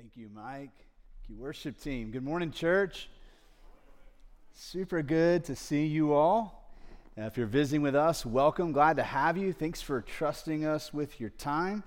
Thank you, Mike. Thank you, worship team. Good morning, church. Super good to see you all. Now, if you're visiting with us, welcome. Glad to have you. Thanks for trusting us with your time.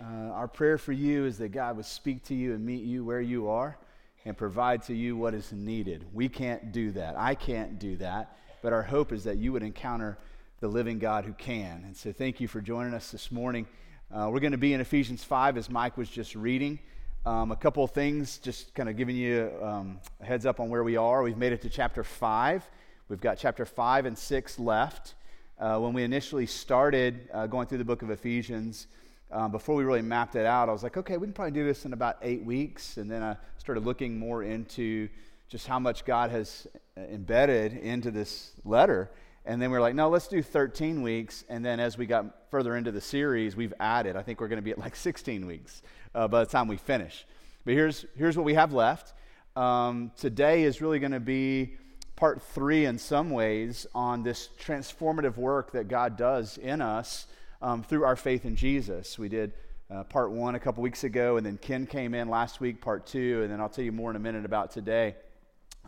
Uh, our prayer for you is that God would speak to you and meet you where you are and provide to you what is needed. We can't do that. I can't do that. But our hope is that you would encounter the living God who can. And so thank you for joining us this morning. Uh, we're going to be in Ephesians 5 as Mike was just reading. Um, a couple of things, just kind of giving you um, a heads up on where we are. We've made it to chapter 5. We've got chapter 5 and 6 left. Uh, when we initially started uh, going through the book of Ephesians, um, before we really mapped it out, I was like, okay, we can probably do this in about eight weeks. And then I started looking more into just how much God has uh, embedded into this letter. And then we are like, no, let's do 13 weeks. And then as we got further into the series, we've added. I think we're going to be at like 16 weeks uh, by the time we finish. But here's, here's what we have left. Um, today is really going to be part three in some ways on this transformative work that God does in us um, through our faith in Jesus. We did uh, part one a couple weeks ago, and then Ken came in last week, part two, and then I'll tell you more in a minute about today,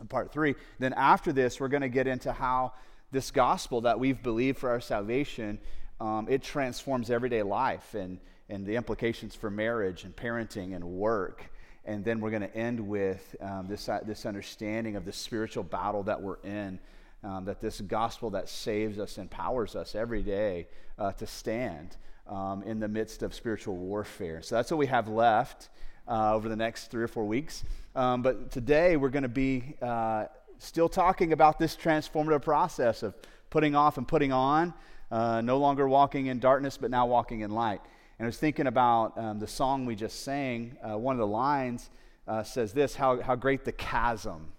part three. Then after this, we're going to get into how this gospel that we've believed for our salvation, um, it transforms everyday life and, and the implications for marriage and parenting and work. And then we're going to end with um, this, uh, this understanding of the spiritual battle that we're in, um, that this gospel that saves us empowers us every day uh, to stand um, in the midst of spiritual warfare. So that's what we have left uh, over the next three or four weeks. Um, but today we're going to be uh, still talking about this transformative process of putting off and putting on, uh, no longer walking in darkness, but now walking in light. And I was thinking about um, the song we just sang. Uh, one of the lines uh, says this how, how great the chasm.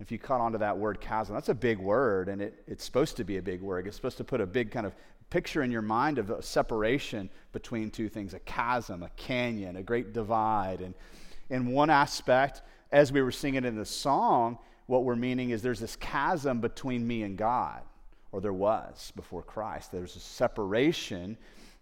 If you caught on to that word chasm, that's a big word, and it, it's supposed to be a big word. It's supposed to put a big kind of picture in your mind of a separation between two things a chasm, a canyon, a great divide. And in one aspect, as we were singing in the song, what we're meaning is there's this chasm between me and God, or there was before Christ. There's a separation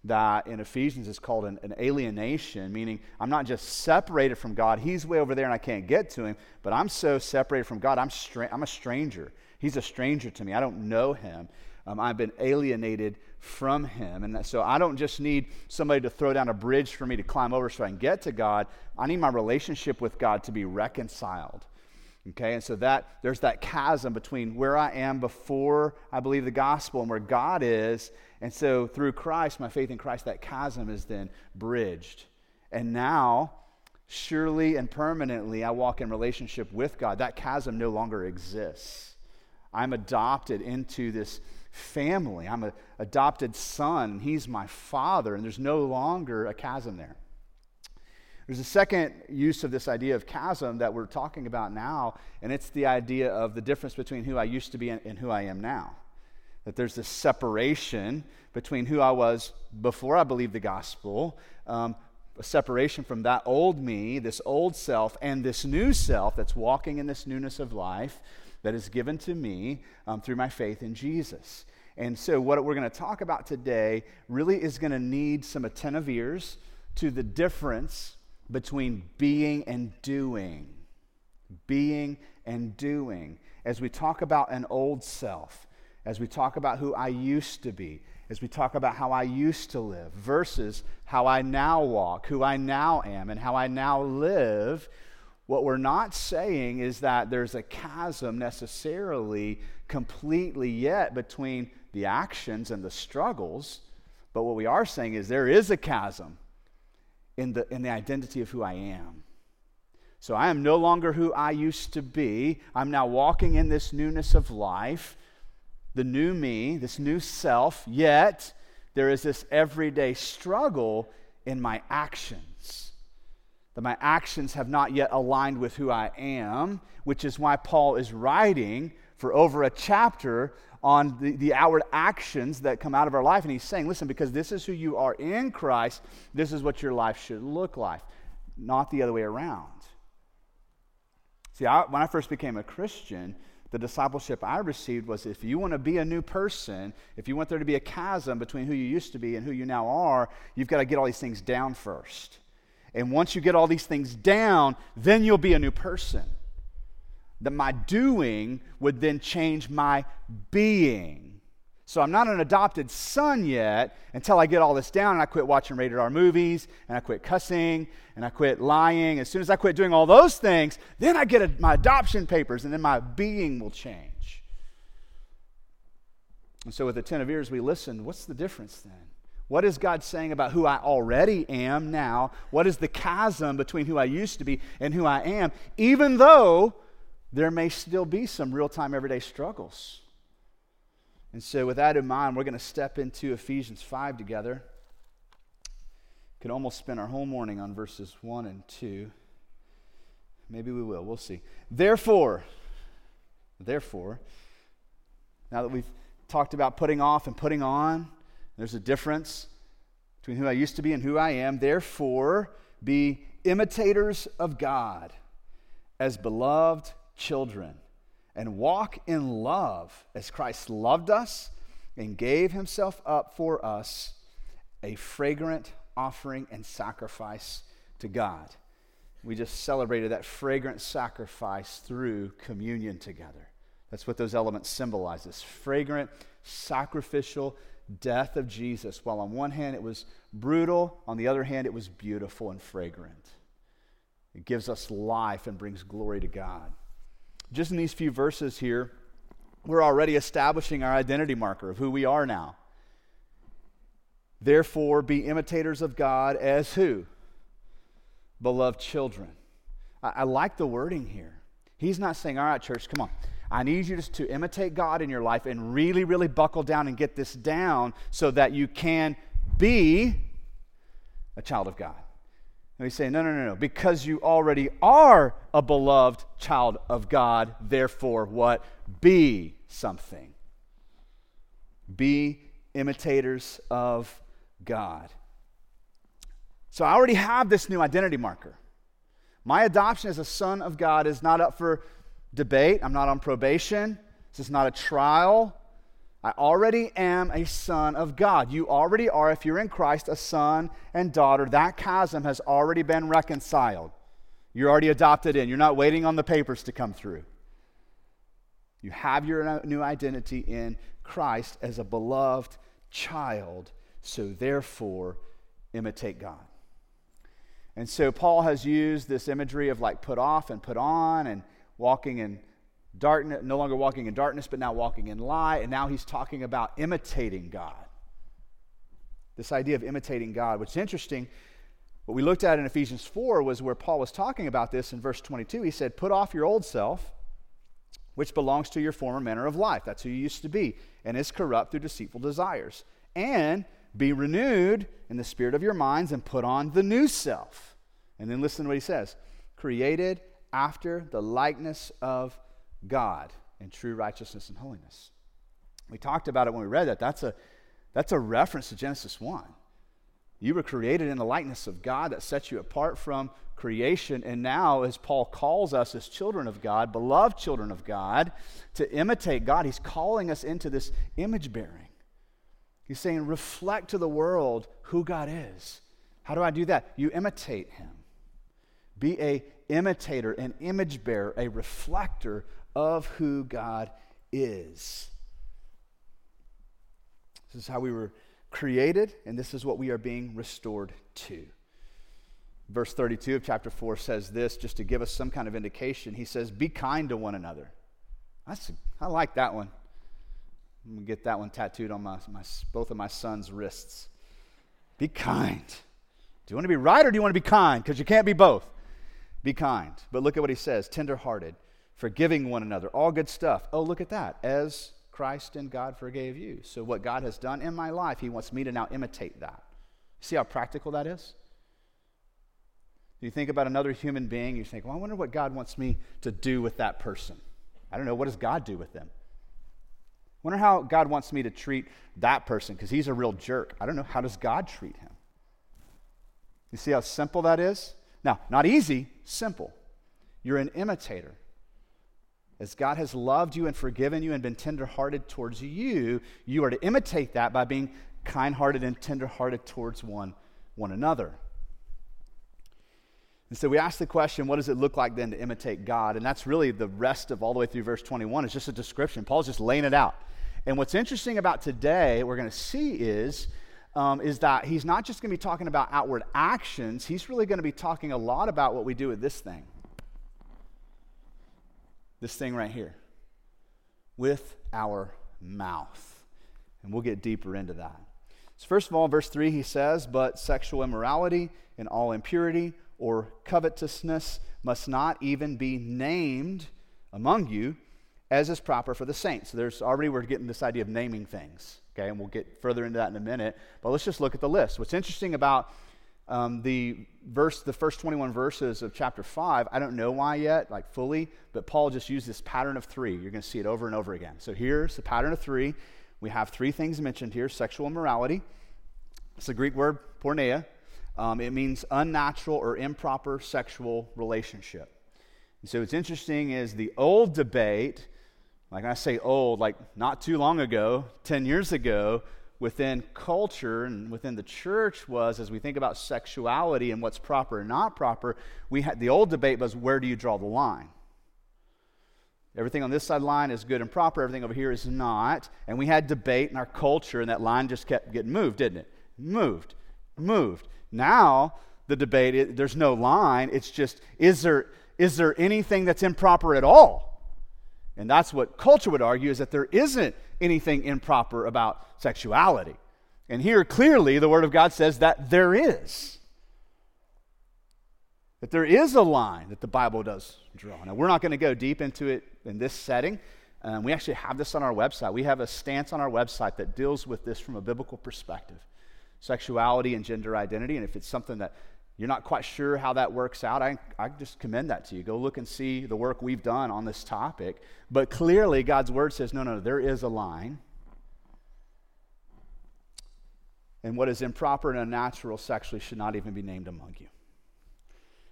that in Ephesians is called an, an, alienation, meaning I'm not just separated from God. He's way over there and I can't get to him, but I'm so separated from God, I'm, stra- I'm a stranger. He's a stranger to me. I don't know him. Um, I've been alienated from him. And so I don't just need somebody to throw down a bridge for me to climb over so I can get to God. I need my relationship with God to be reconciled. Okay, and so that there's that chasm between where I am before I believe the gospel and where God is. And so through Christ, my faith in Christ, that chasm is then bridged. And now, surely and permanently, I walk in relationship with God. That chasm no longer exists. I'm adopted into this family. I'm an adopted son. He's my father, and there's no longer a chasm there. There's a second use of this idea of chasm that we're talking about now, and it's the idea of the difference between who I used to be and, who I am now. That there's this separation between who I was before I believed the gospel, um, a separation from that old me, this old self, and this new self that's walking in this newness of life that is given to me um, through my faith in Jesus. And so, what we're going to talk about today really is going to need some attentive ears to the difference between being and doing. Being and doing. As we talk about an old self, as we talk about who I used to be, as we talk about how I used to live versus how I now walk, who I now am, and how I now live, what we're not saying is that there's a chasm necessarily completely yet between the actions and the struggles. But what we are saying is there is a chasm in the, in the identity of who I am. So I am no longer who I used to be. I'm now walking in this newness of life, the new me, this new self, yet there is this everyday struggle in my actions. That my actions have not yet aligned with who I am, which is why Paul is writing for over a chapter on the, the outward actions that come out of our life. And he's saying, listen, because this is who you are in Christ, this is what your life should look like, not the other way around. See, I, when I first became a Christian, the discipleship I received was if you want to be a new person, if you want there to be a chasm between who you used to be and who you now are, you've got to get all these things down first. And once you get all these things down, then you'll be a new person. That my doing would then change my being. So I'm not an adopted son yet until I get all this down and I quit watching rated R movies and I quit cussing and I quit lying. As soon as I quit doing all those things, then I get a, my adoption papers and then my being will change. And so with attentive ears, we listen. What's the difference then? What is God saying about who I already am now? What is the chasm between who I used to be and who I am, even though there may still be some real time everyday struggles? And so, with that in mind, we're going to step into Ephesians 5 together. Could almost spend our whole morning on verses 1 and 2. Maybe we will. We'll see. Therefore, therefore, now that we've talked about putting off and putting on, there's a difference between who I used to be and who I am. Therefore, be imitators of God as beloved children and walk in love as Christ loved us and gave himself up for us, a fragrant offering and sacrifice to God. We just celebrated that fragrant sacrifice through communion together. That's what those elements symbolize this fragrant, sacrificial death of Jesus. While on one hand it was brutal, on the other hand it was beautiful and fragrant. It gives us life and brings glory to God just in these few verses here, we're already establishing our identity marker of who we are now. Therefore, be imitators of God as who? Beloved children. I, I like the wording here. He's not saying, all right, church, come on. I need you just to imitate God in your life and really, really buckle down and get this down so that you can be a child of God. And we say, no, no, no, no. Because you already are a beloved child of God, therefore, what? Be something. Be imitators of God. So I already have this new identity marker. My adoption as a son of God is not up for debate. I'm not on probation. This is not a trial. I already am a son of God. You already are, if you're in Christ, a son and daughter. That chasm has already been reconciled. You're already adopted in. You're not waiting on the papers to come through. You have your new identity in Christ as a beloved child, so therefore imitate God. And so Paul has used this imagery of like put off and put on and walking in no longer walking in darkness, but now walking in light. And now he's talking about imitating God. This idea of imitating God, which is interesting. What we looked at in Ephesians 4 was where Paul was talking about this in verse 22. He said, Put off your old self, which belongs to your former manner of life. That's who you used to be, and is corrupt through deceitful desires. And be renewed in the spirit of your minds and put on the new self. And then listen to what he says created after the likeness of God in true righteousness and holiness. We talked about it when we read that. That's a, that's a reference to Genesis 1. You were created in the likeness of God that sets you apart from creation. And now, as Paul calls us as children of God, beloved children of God, to imitate God, he's calling us into this image bearing. He's saying, reflect to the world who God is. How do I do that? You imitate him. Be a imitator, an image bearer, a reflector of who God is. This is how we were created, and this is what we are being restored to. Verse 32 of chapter 4 says this, just to give us some kind of indication. He says, Be kind to one another. That's, I like that one. I'm going to get that one tattooed on my, my, both of my son's wrists. Be kind. Do you want to be right or do you want to be kind? Because you can't be both. Be kind. But look at what he says tenderhearted, forgiving one another, all good stuff. Oh, look at that. As Christ and God forgave you. So, what God has done in my life, He wants me to now imitate that. See how practical that is? You think about another human being, you think, well, I wonder what God wants me to do with that person. I don't know. What does God do with them? Wonder how God wants me to treat that person because he's a real jerk. I don't know. How does God treat him? You see how simple that is? Now, not easy, simple. You're an imitator. As God has loved you and forgiven you and been tenderhearted towards you, you are to imitate that by being kind hearted and tenderhearted towards one, one another. And so we ask the question, what does it look like then to imitate God? And that's really the rest of all the way through verse 21. It's just a description. Paul's just laying it out. And what's interesting about today, we're going to see is, um, is that he's not just going to be talking about outward actions, he's really going to be talking a lot about what we do with this thing. This thing right here. With our mouth. And we'll get deeper into that. So, first of all, verse 3, he says, But sexual immorality and all impurity or covetousness must not even be named among you as is proper for the saints. So there's already, we're getting this idea of naming things, okay? And we'll get further into that in a minute. But let's just look at the list. What's interesting about um, the verse, the first 21 verses of chapter 5, I don't know why yet, like fully, but Paul just used this pattern of three. You're going to see it over and over again. So here's the pattern of three. We have three things mentioned here sexual immorality. It's the Greek word porneia. Um, it means unnatural or improper sexual relationship. And so what's interesting is the old debate, like I say old, like not too long ago, 10 years ago, within culture and within the church was as we think about sexuality and what's proper and not proper, we had the old debate was where do you draw the line? Everything on this side line is good and proper, everything over here is not. And we had debate in our culture, and that line just kept getting moved, didn't it? Moved, moved. Now, the debate, it, there's no line. It's just, is there, is there anything that's improper at all? And that's what culture would argue is that there isn't anything improper about sexuality. And here, clearly, the Word of God says that there is. That there is a line that the Bible does draw. Now, we're not going to go deep into it in this setting. Um, we actually have this on our website. We have a stance on our website that deals with this from a biblical perspective sexuality and gender identity. And if it's something that you're not quite sure how that works out, I, I just commend that to you. Go look and see the work we've done on this topic. But clearly, God's word says no, no, there is a line. And what is improper and unnatural sexually should not even be named among you.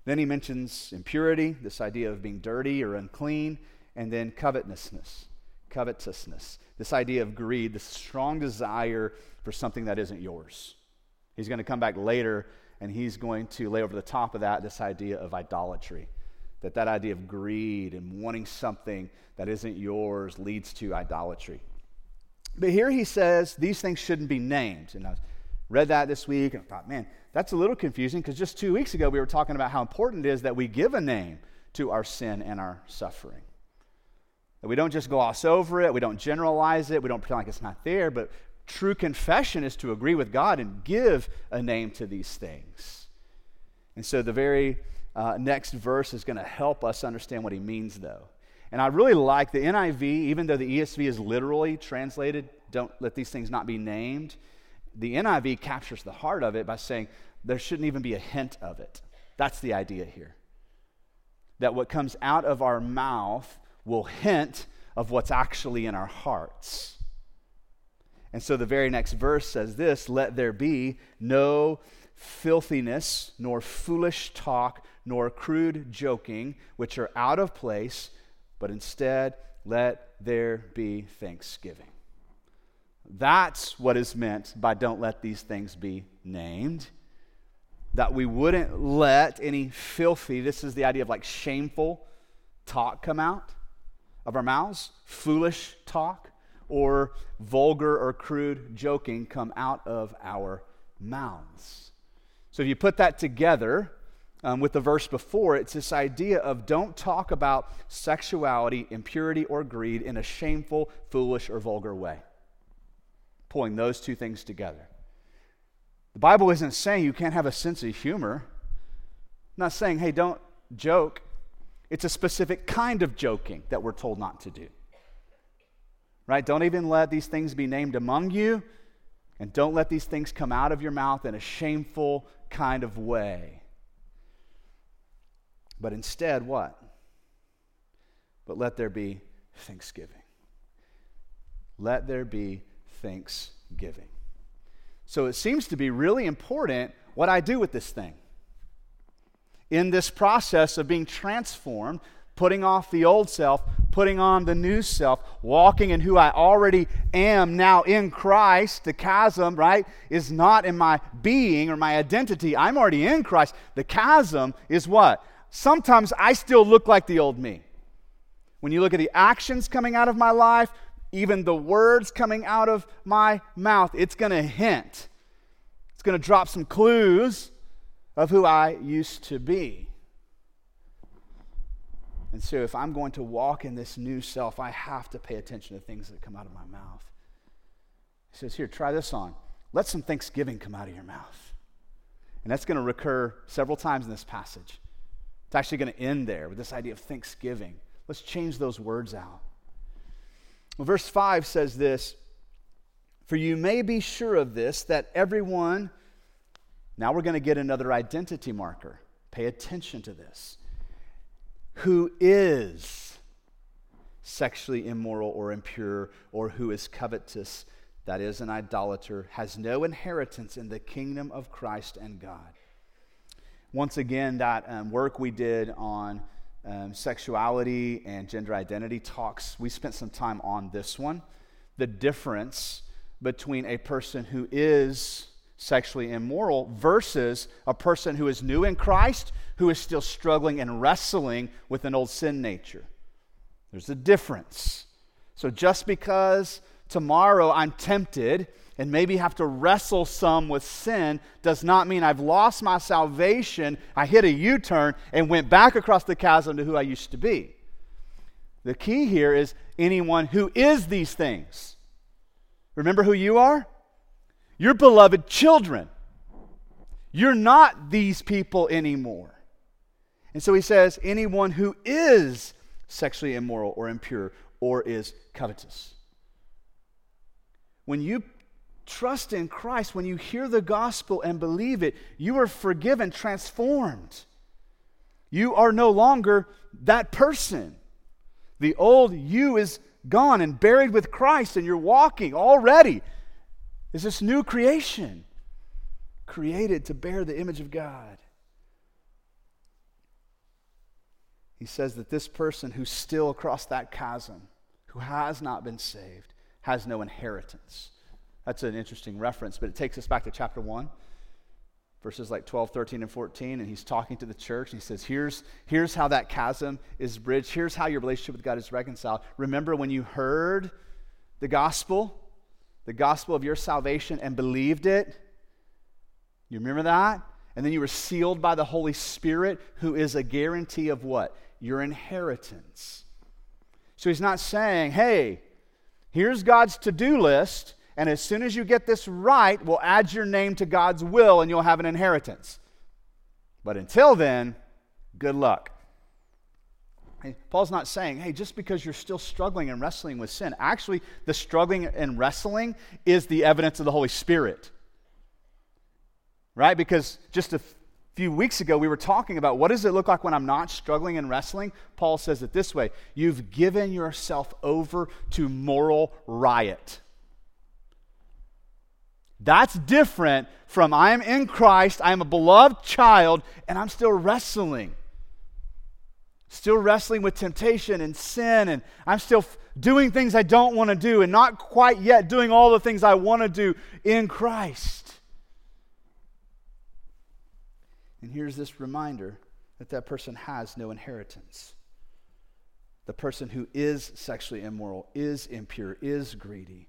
Then he mentions impurity, this idea of being dirty or unclean, and then covetousness, covetousness, this idea of greed, this strong desire for something that isn't yours. He's going to come back later and he's going to lay over the top of that this idea of idolatry. That that idea of greed and wanting something that isn't yours leads to idolatry. But here he says these things shouldn't be named. And I read that this week and I thought, man, that's a little confusing because just two weeks ago we were talking about how important it is that we give a name to our sin and our suffering. That we don't just gloss over it, we don't generalize it, we don't pretend like it's not there, but True confession is to agree with God and give a name to these things. And so the very uh, next verse is going to help us understand what he means, though. And I really like the NIV, even though the ESV is literally translated, don't let these things not be named. The NIV captures the heart of it by saying there shouldn't even be a hint of it. That's the idea here. That what comes out of our mouth will hint of what's actually in our hearts. And so the very next verse says this Let there be no filthiness, nor foolish talk, nor crude joking, which are out of place, but instead let there be thanksgiving. That's what is meant by don't let these things be named. That we wouldn't let any filthy, this is the idea of like shameful talk come out of our mouths, foolish talk or vulgar or crude joking come out of our mouths. So if you put that together um, with the verse before, it's this idea of don't talk about sexuality, impurity, or greed in a shameful, foolish, or vulgar way. Pulling those two things together. The Bible isn't saying you can't have a sense of humor. not saying, hey, don't joke. It's a specific kind of joking that we're told not to do right? Don't even let these things be named among you, and don't let these things come out of your mouth in a shameful kind of way. But instead, what? But let there be thanksgiving. Let there be thanksgiving. So it seems to be really important what I do with this thing. In this process of being transformed, putting off the old self, putting on the new self, walking in who I already am now in Christ. The chasm, right, is not in my being or my identity. I'm already in Christ. The chasm is what? Sometimes I still look like the old me. When you look at the actions coming out of my life, even the words coming out of my mouth, it's going to hint. It's going to drop some clues of who I used to be. And so, if I'm going to walk in this new self, I have to pay attention to things that come out of my mouth. He says, Here, try this on. Let some thanksgiving come out of your mouth. And that's going to recur several times in this passage. It's actually going to end there with this idea of thanksgiving. Let's change those words out. Well, verse 5 says this For you may be sure of this, that everyone, now we're going to get another identity marker. Pay attention to this who is sexually immoral or impure or who is covetous, that is, an idolater, has no inheritance in the kingdom of Christ and God. Once again, that um, work we did on um, sexuality and gender identity talks, we spent some time on this one. The difference between a person who is sexually immoral versus a person who is new in Christ who is still struggling and wrestling with an old sin nature. There's a difference. So just because tomorrow I'm tempted and maybe have to wrestle some with sin does not mean I've lost my salvation. I hit a U turn and went back across the chasm to who I used to be. The key here is anyone who is these things. Remember who you are? You're beloved children. You're not these people anymore. And so he says, anyone who is sexually immoral or impure or is covetous. When you trust in Christ, when you hear the gospel and believe it, you are forgiven, transformed. You are no longer that person. The old you is gone and buried with Christ, and you're walking already is this new creation created to bear the image of God. He says that this person who's still across that chasm, who has not been saved, has no inheritance. That's an interesting reference, but it takes us back to chapter 1, verses like 12, 13, and 14. And he's talking to the church, and he says, here's, here's how that chasm is bridged. Here's how your relationship with God is reconciled. Remember when you heard the gospel? The gospel of your salvation and believed it. You remember that? And then you were sealed by the Holy Spirit, who is a guarantee of what? Your inheritance. So he's not saying, hey, here's God's to do list, and as soon as you get this right, we'll add your name to God's will and you'll have an inheritance. But until then, good luck. Paul's not saying, hey, just because you're still struggling and wrestling with sin. Actually, the struggling and wrestling is the evidence of the Holy Spirit. Right? Because just a few weeks ago, we were talking about what does it look like when I'm not struggling and wrestling? Paul says it this way You've given yourself over to moral riot. That's different from I am in Christ, I am a beloved child, and I'm still wrestling still wrestling with temptation and sin, and I'm still f- doing things I don't want to do, and not quite yet doing all the things I want to do in Christ. And here's this reminder that that person has no inheritance. The person who is sexually immoral, is impure, is greedy.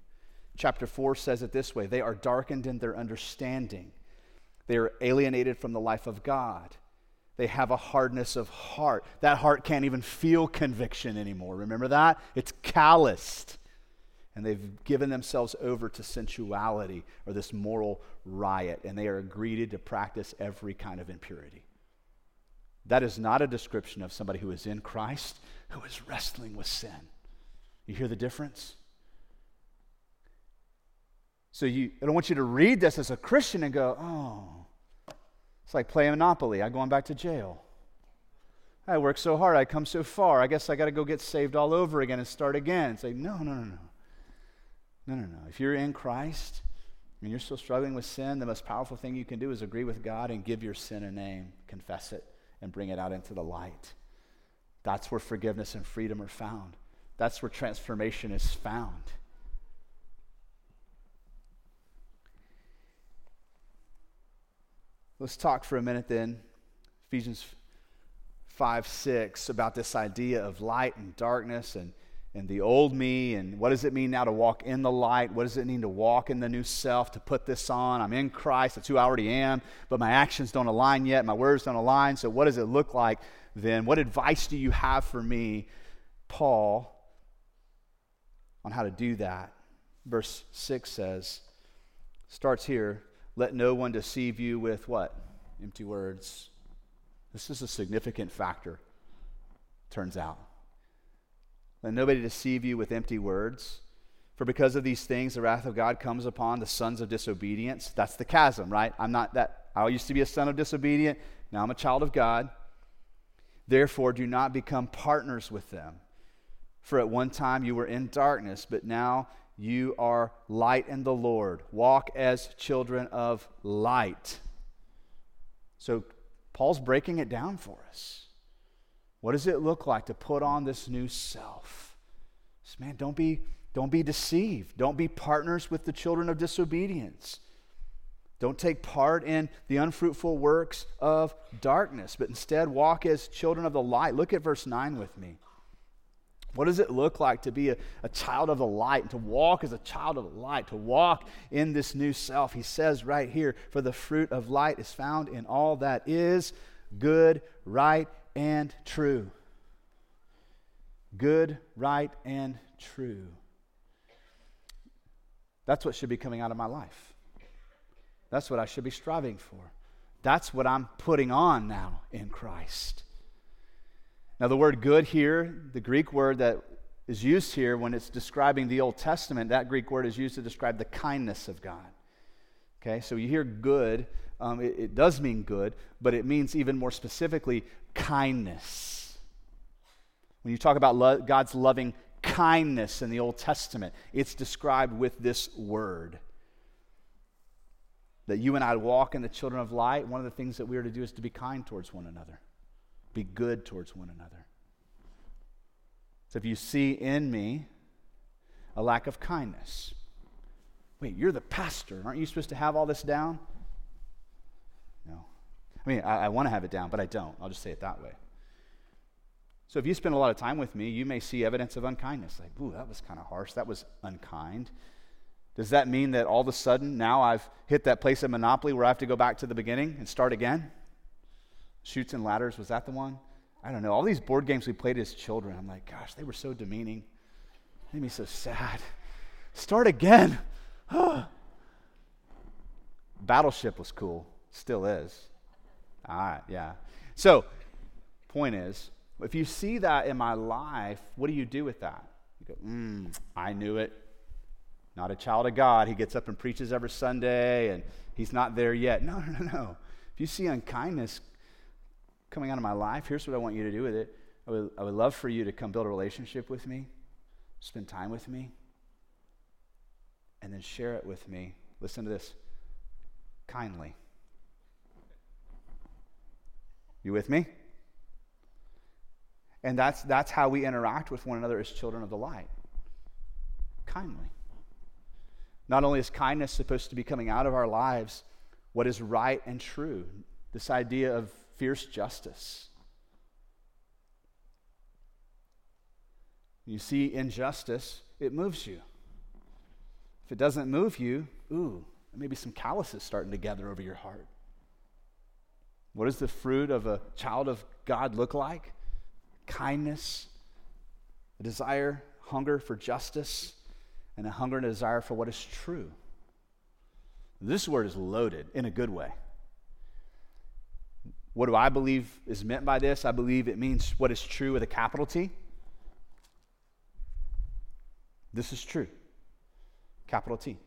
Chapter 4 says it this way they are darkened in their understanding, they are alienated from the life of God. They have a hardness of heart. That heart can't even feel conviction anymore. Remember that? It's calloused. And they've given themselves over to sensuality or this moral riot, and they are greeted to practice every kind of impurity. That is not a description of somebody who is in Christ, who is wrestling with sin. You hear the difference? So you, I don't want you to read this as a Christian and go, oh, it's like playing Monopoly. I'm going back to jail. I worked so hard. I come so far. I guess I got to go get saved all over again and start again. And say, no, no, no, no. No, no, no. If you're in Christ and you're still struggling with sin, the most powerful thing you can do is agree with God and give your sin a name, confess it, and bring it out into the light. That's where forgiveness and freedom are found. That's where transformation is found. Let's talk for a minute then, Ephesians 5 6, about this idea of light and darkness and, and the old me. And what does it mean now to walk in the light? What does it mean to walk in the new self, to put this on? I'm in Christ, that's who I already am, but my actions don't align yet, my words don't align. So, what does it look like then? What advice do you have for me, Paul, on how to do that? Verse 6 says, starts here let no one deceive you with what? Empty words. This is a significant factor, turns out. Let nobody deceive you with empty words. For because of these things, the wrath of God comes upon the sons of disobedience. That's the chasm, right? I'm not that. I used to be a son of disobedient. Now I'm a child of God. Therefore, do not become partners with them. For at one time you were in darkness, but now you are light in the Lord. Walk as children of light. So, Paul's breaking it down for us. What does it look like to put on this new self? Man, don't be, don't be deceived. Don't be partners with the children of disobedience. Don't take part in the unfruitful works of darkness, but instead walk as children of the light. Look at verse 9 with me. What does it look like to be a, a child of the light, and to walk as a child of the light, to walk in this new self? He says right here, for the fruit of light is found in all that is good, right, and true. Good, right, and true. That's what should be coming out of my life. That's what I should be striving for. That's what I'm putting on now in Christ. Now, the word good here, the Greek word that is used here when it's describing the Old Testament, that Greek word is used to describe the kindness of God. Okay, so you hear good, um, it, it does mean good, but it means even more specifically kindness. When you talk about lo- God's loving kindness in the Old Testament, it's described with this word. That you and I walk in the children of light, one of the things that we are to do is to be kind towards one another. Be good towards one another. So if you see in me a lack of kindness, wait, you're the pastor. Aren't you supposed to have all this down? No. I mean, I, I want to have it down, but I don't. I'll just say it that way. So if you spend a lot of time with me, you may see evidence of unkindness. Like, ooh, that was kind of harsh. That was unkind. Does that mean that all of a sudden now I've hit that place of monopoly where I have to go back to the beginning and start again? Chutes and Ladders, was that the one? I don't know. All these board games we played as children, I'm like, gosh, they were so demeaning. Made me so sad. Start again. Battleship was cool. Still is. All right, yeah. So, point is, if you see that in my life, what do you do with that? You go, mm, I knew it. Not a child of God. He gets up and preaches every Sunday, and he's not there yet. No, no, no, no. If you see unkindness coming out of my life, here's what I want you to do with it. I would, I would love for you to come build a relationship with me, spend time with me, and then share it with me. Listen to this kindly. You with me? And that's, that's how we interact with one another as children of the light. Kindly. Not only is kindness supposed to be coming out of our lives, what is right and true, this idea of fierce justice. You see injustice, it moves you. If it doesn't move you, ooh, maybe some calluses starting to gather over your heart. What does the fruit of a child of God look like? Kindness, a desire, hunger for justice, and a hunger and a desire for what is true. This word is loaded in a good way. What do I believe is meant by this? I believe it means what is true with a capital T. This is true. Capital T.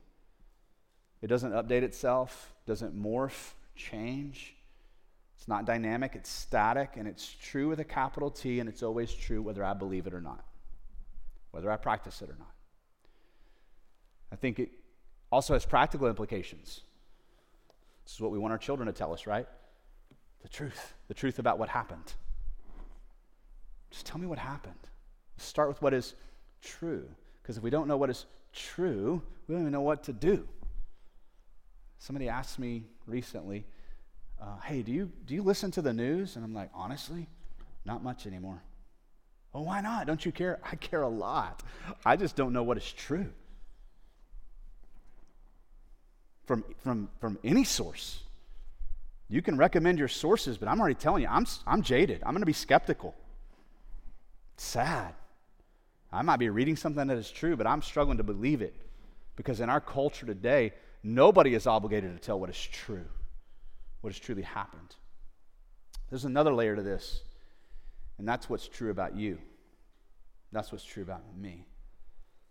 It doesn't update itself, doesn't morph, change. It's not dynamic, it's static, and it's true with a capital T, and it's always true whether I believe it or not, whether I practice it or not. I think it also has practical implications. This is what we want our children to tell us, right? The truth, the truth about what happened. Just tell me what happened. Start with what is true. Because if we don't know what is true, we don't even know what to do. Somebody asked me recently, uh, hey, do you, do you listen to the news? And I'm like, honestly, not much anymore. Well, why not? Don't you care? I care a lot. I just don't know what is true. From, from, from any source. You can recommend your sources, but I'm already telling you, I'm, I'm jaded. I'm going to be skeptical. Sad. I might be reading something that is true, but I'm struggling to believe it because in our culture today, nobody is obligated to tell what is true, what has truly happened. There's another layer to this, and that's what's true about you. That's what's true about me.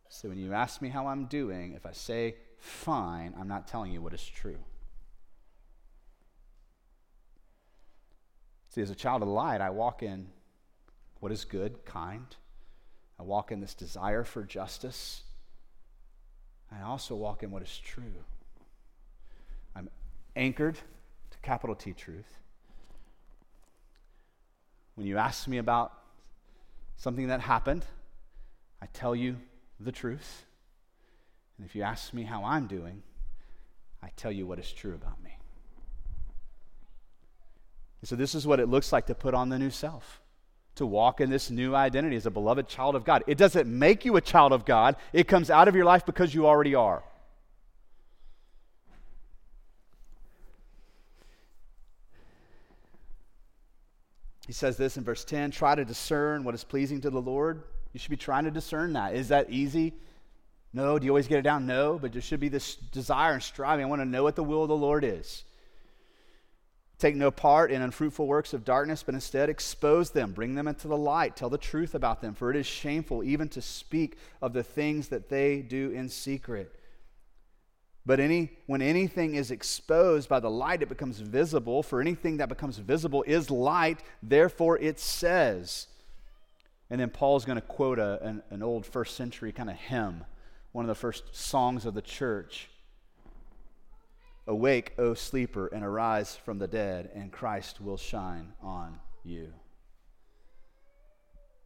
So when you ask me how I'm doing, if I say fine, I'm not telling you what is true. See, as a child of the light, I walk in what is good, kind. I walk in this desire for justice. I also walk in what is true. I'm anchored to capital T truth. When you ask me about something that happened, I tell you the truth. And if you ask me how I'm doing, I tell you what is true about me. And so, this is what it looks like to put on the new self, to walk in this new identity as a beloved child of God. It doesn't make you a child of God, it comes out of your life because you already are. He says this in verse 10 try to discern what is pleasing to the Lord. You should be trying to discern that. Is that easy? No. Do you always get it down? No. But there should be this desire and striving. I want to know what the will of the Lord is. Take no part in unfruitful works of darkness, but instead expose them, bring them into the light, tell the truth about them, for it is shameful even to speak of the things that they do in secret. But any, when anything is exposed by the light, it becomes visible. For anything that becomes visible is light, therefore it says. And then Paul's going to quote a, an, an old first century kind of hymn, one of the first songs of the church. Awake, O sleeper, and arise from the dead, and Christ will shine on you.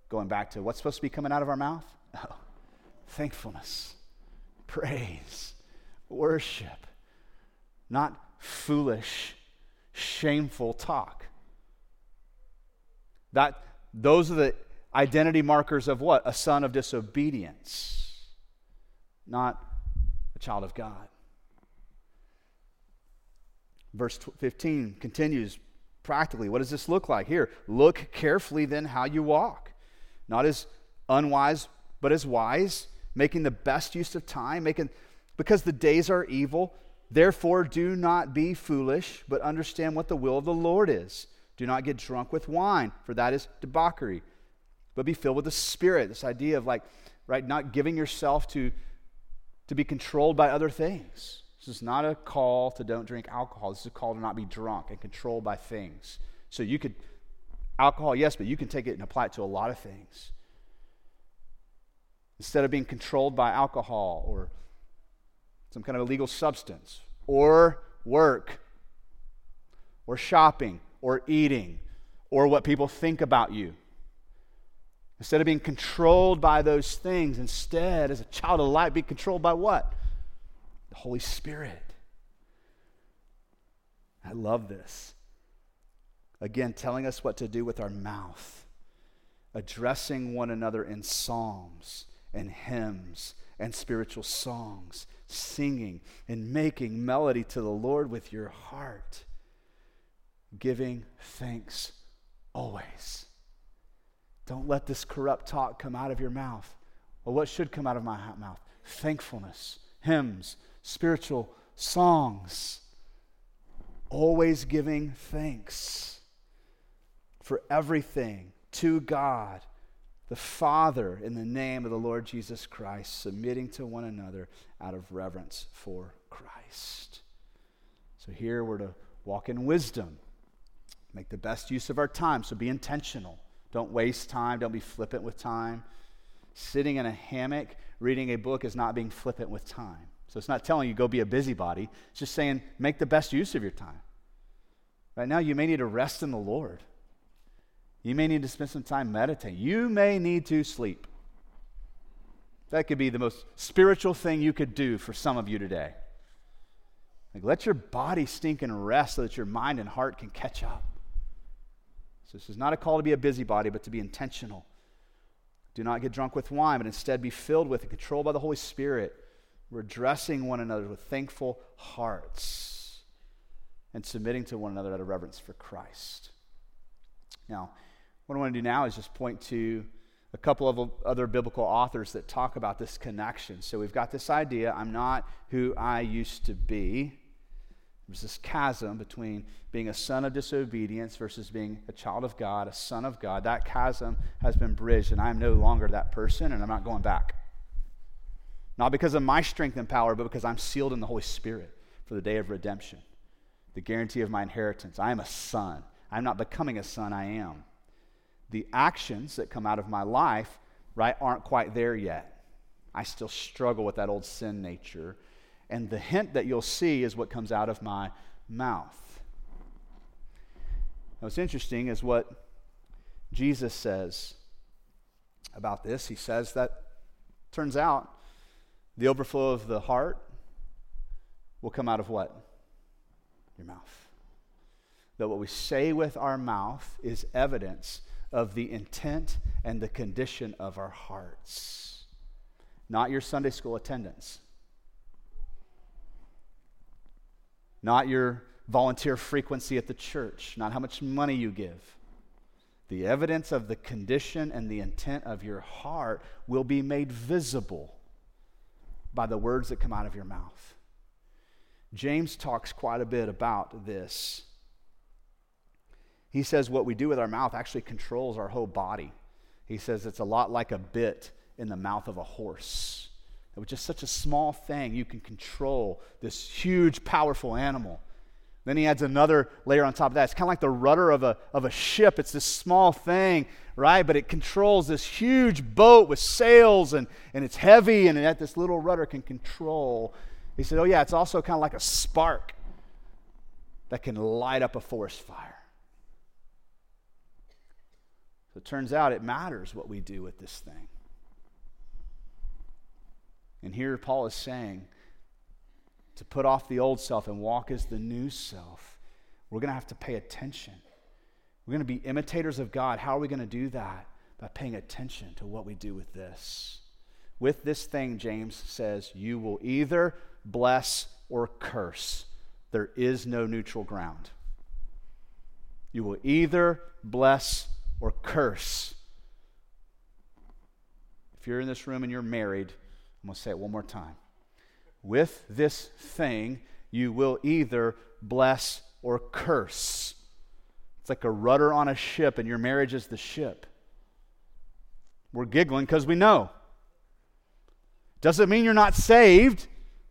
Going back to what's supposed to be coming out of our mouth? Oh, thankfulness, praise, worship, not foolish, shameful talk. That, those are the identity markers of what? A son of disobedience, not a child of God. Verse 15 continues practically. What does this look like? Here, look carefully then how you walk. Not as unwise, but as wise, making the best use of time, making because the days are evil. Therefore, do not be foolish, but understand what the will of the Lord is. Do not get drunk with wine, for that is debauchery, but be filled with the Spirit. This idea of like, right, not giving yourself to, to be controlled by other things. This is not a call to don't drink alcohol. This is a call to not be drunk and controlled by things. So you could, alcohol, yes, but you can take it and apply it to a lot of things. Instead of being controlled by alcohol or some kind of illegal substance or work or shopping or eating or what people think about you. Instead of being controlled by those things, instead, as a child of light, be controlled by what? The Holy Spirit. I love this. Again, telling us what to do with our mouth, addressing one another in psalms and hymns and spiritual songs, singing and making melody to the Lord with your heart, giving thanks always. Don't let this corrupt talk come out of your mouth. Well, what should come out of my mouth? Thankfulness, hymns, spiritual songs, always giving thanks for everything to God the Father in the name of the Lord Jesus Christ, submitting to one another out of reverence for Christ. So here we're to walk in wisdom, make the best use of our time. So be intentional. Don't waste time, don't be flippant with time. Sitting in a hammock reading a book is not being flippant with time. So it's not telling you go be a busybody. It's just saying make the best use of your time. Right now, you may need to rest in the Lord. You may need to spend some time meditating. You may need to sleep. That could be the most spiritual thing you could do for some of you today. Like, let your body stink and rest so that your mind and heart can catch up. So, this is not a call to be a busybody, but to be intentional. Do not get drunk with wine, but instead be filled with and controlled by the Holy Spirit. We're addressing one another with thankful hearts and submitting to one another out of reverence for Christ. Now, what I want to do now is just point to a couple of other biblical authors that talk about this connection. So we've got this idea I'm not who I used to be. There's this chasm between being a son of disobedience versus being a child of God, a son of God. That chasm has been bridged, and I am no longer that person, and I'm not going back. Not because of my strength and power, but because I'm sealed in the Holy Spirit for the day of redemption, the guarantee of my inheritance. I am a son. I'm not becoming a son, I am the actions that come out of my life, right, aren't quite there yet. I still struggle with that old sin nature. And the hint that you'll see is what comes out of my mouth. Now, what's interesting is what Jesus says about this. He says that turns out the overflow of the heart will come out of what? Your mouth. That what we say with our mouth is evidence of the intent and the condition of our hearts, not your Sunday school attendance, not your volunteer frequency at the church, not how much money you give. The evidence of the condition and the intent of your heart will be made visible by the words that come out of your mouth. James talks quite a bit about this he says what we do with our mouth actually controls our whole body. He says it's a lot like a bit in the mouth of a horse. With just such a small thing, you can control this huge, powerful animal. Then he adds another layer on top of that. It's kind of like the rudder of a, of a ship. It's this small thing, right? But it controls this huge boat with sails and, and it's heavy, and that this little rudder can control. He said, Oh, yeah, it's also kind of like a spark that can light up a forest fire. So it turns out it matters what we do with this thing. And here Paul is saying to put off the old self and walk as the new self, we're going to have to pay attention. We're going to be imitators of God. How are we going to do that? By paying attention to what we do with this. With this thing, James says, you will either bless or curse. There is no neutral ground. You will either bless or curse. If you're in this room and you're married, I'm going to say it one more time. With this thing, you will either bless or curse. It's like a rudder on a ship, and your marriage is the ship. We're giggling because we know. Doesn't mean you're not saved.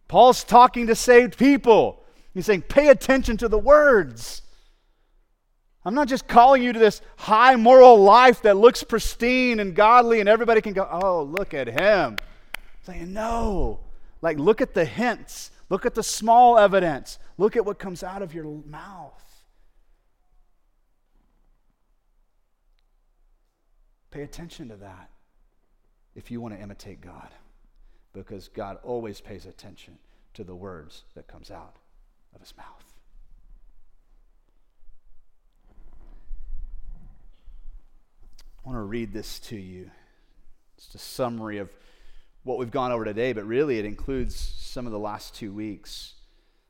Paul's talking to saved people. He's saying, pay attention to the words. I'm not just calling you to this high moral life that looks pristine and godly and everybody can go, oh, look at him. saying, no. Like, look at the hints, look at the small evidence, look at what comes out of your mouth. Pay attention to that if you want to imitate God, because God always pays attention to the words that comes out of his mouth. I want to read this to you. It's a summary of what we've gone over today, but really it includes some of the last two weeks.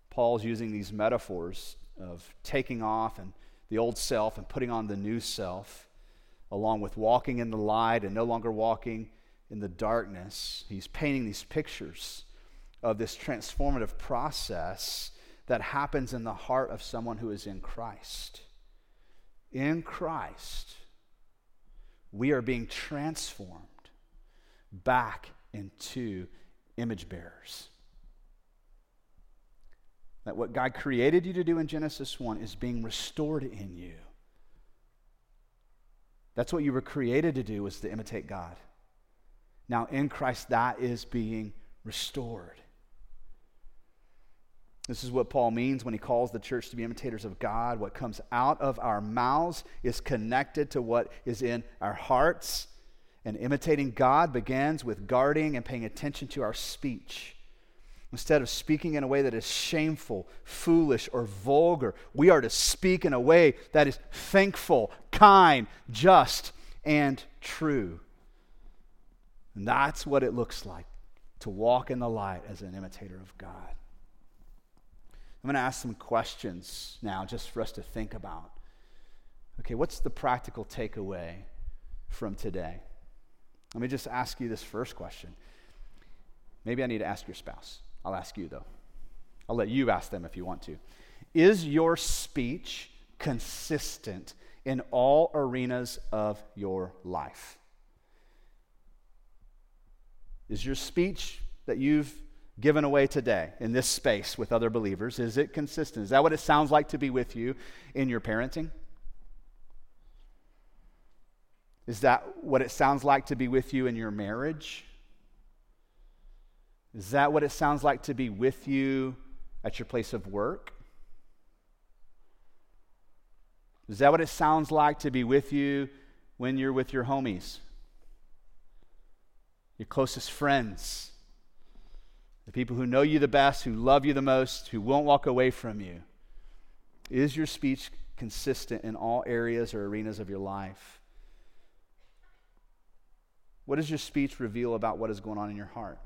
Paul's using these metaphors of taking off and the old self and putting on the new self, along with walking in the light and no longer walking in the darkness. He's painting these pictures of this transformative process that happens in the heart of someone who is in Christ. In Christ, we are being transformed back into image bearers. That what God created you to do in Genesis 1 is being restored in you. That's what you were created to do was to imitate God. Now in Christ that is being restored. This is what Paul means when he calls the church to be imitators of God. What comes out of our mouths is connected to what is in our hearts. And imitating God begins with guarding and paying attention to our speech. Instead of speaking in a way that is shameful, foolish, or vulgar, we are to speak in a way that is thankful, kind, just, and true. And that's what it looks like to walk in the light as an imitator of God. I'm going to ask some questions now just for us to think about. Okay, what's the practical takeaway from today? Let me just ask you this first question. Maybe I need to ask your spouse. I'll ask you, though. I'll let you ask them if you want to. Is your speech consistent in all arenas of your life? Is your speech that you've given away today in this space with other believers, is it consistent? Is that what it sounds like to be with you in your parenting? Is that what it sounds like to be with you in your marriage? Is that what it sounds like to be with you at your place of work? Is that what it sounds like to be with you when you're with your homies, your closest friends, the people who know you the best, who love you the most, who won't walk away from you? Is your speech consistent in all areas or arenas of your life? What does your speech reveal about what is going on in your heart?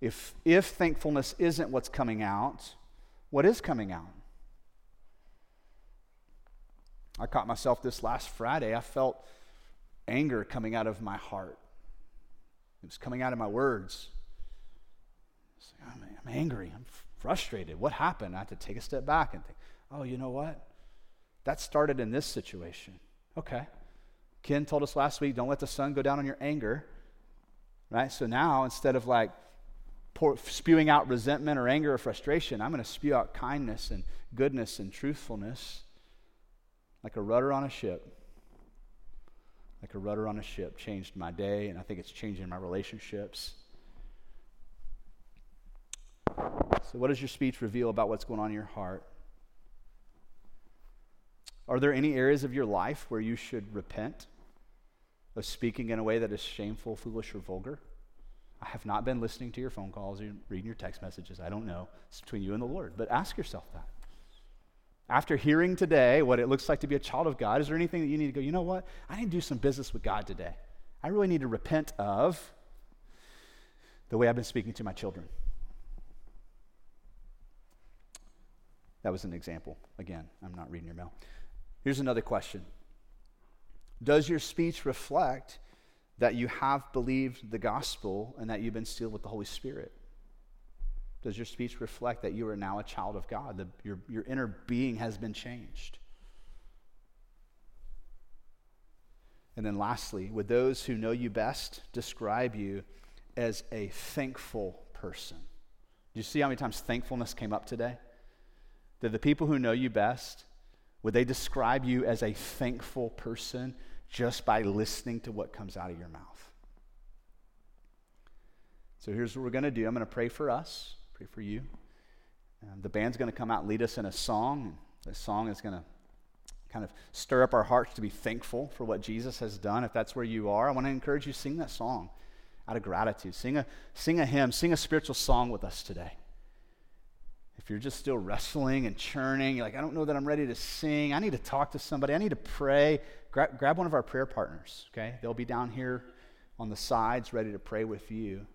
If, if thankfulness isn't what's coming out, what is coming out? I caught myself this last Friday. I felt anger coming out of my heart. It was coming out of my words. I'm, I'm angry. I'm frustrated. What happened? I had to take a step back and think, oh, you know what? That started in this situation. Okay. Ken told us last week, don't let the sun go down on your anger. Right? So now, instead of like pour, spewing out resentment or anger or frustration, I'm going to spew out kindness and goodness and truthfulness like a rudder on a ship. Like a rudder on a ship changed my day, and I think it's changing my relationships. So, what does your speech reveal about what's going on in your heart? Are there any areas of your life where you should repent of speaking in a way that is shameful, foolish, or vulgar? I have not been listening to your phone calls or reading your text messages. I don't know. It's between you and the Lord. But ask yourself that. After hearing today what it looks like to be a child of God, is there anything that you need to go, you know what? I need to do some business with God today. I really need to repent of the way I've been speaking to my children. That was an example. Again, I'm not reading your mail. Here's another question Does your speech reflect that you have believed the gospel and that you've been sealed with the Holy Spirit? Does your speech reflect that you are now a child of God, that your, your inner being has been changed? And then, lastly, would those who know you best describe you as a thankful person? Do you see how many times thankfulness came up today? That the people who know you best, would they describe you as a thankful person just by listening to what comes out of your mouth? So here's what we're going to do I'm going to pray for us, pray for you. Um, the band's going to come out and lead us in a song. The song is going to kind of stir up our hearts to be thankful for what Jesus has done. If that's where you are, I want to encourage you sing that song out of gratitude. Sing a, sing a hymn, sing a spiritual song with us today if you're just still wrestling and churning, you're like, I don't know that I'm ready to sing. I need to talk to somebody. I need to pray. Gra- grab one of our prayer partners, okay? They'll be down here on the sides ready to pray with you.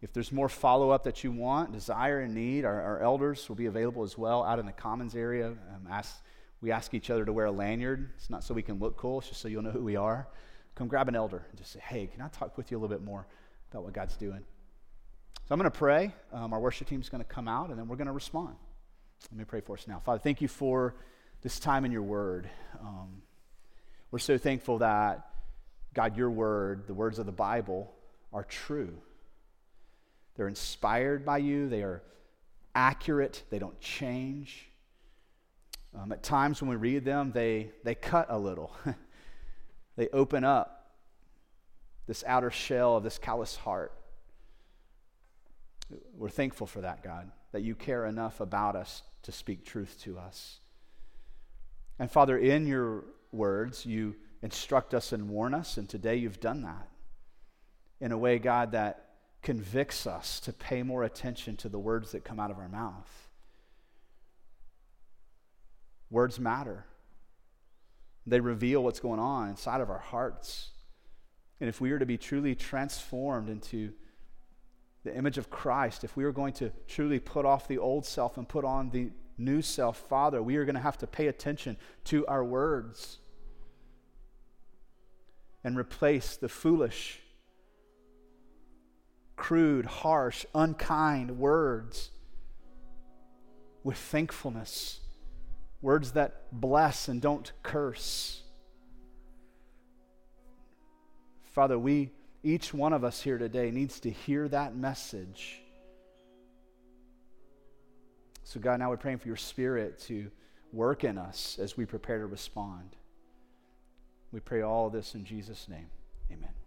If there's more follow up that you want, desire, and need, our, our, elders will be available as well out in the commons area. Um, ask, we ask each other to wear a lanyard. It's not so we can look cool, it's just so you'll know who we are. Come grab an elder and just say, hey, can I talk with you a little bit more about what God's doing? So I'm going to pray. Um, our worship team is going to come out, and then we're going to respond. Let me pray for us now. Father, thank you for this time in your word. Um, we're so thankful that, God, your word, the words of the Bible, are true. They're inspired by you, they are accurate, they don't change. Um, at times when we read them, they, they cut a little, they open up this outer shell of this callous heart. We're thankful for that, God, that you care enough about us to speak truth to us. And Father, in your words, you instruct us and warn us, and today you've done that in a way, God, that convicts us to pay more attention to the words that come out of our mouth. Words matter. They reveal what's going on inside of our hearts. And if we are to be truly transformed into the image of Christ, if we are going to truly put off the old self and put on the new self, Father, we are going to have to pay attention to our words and replace the foolish, crude, harsh, unkind words with thankfulness, words that bless and don't curse. Father, we, each one of us here today, needs to hear that message. So, God, now we're praying for your Spirit to work in us as we prepare to respond. We pray all this in Jesus' name. Amen.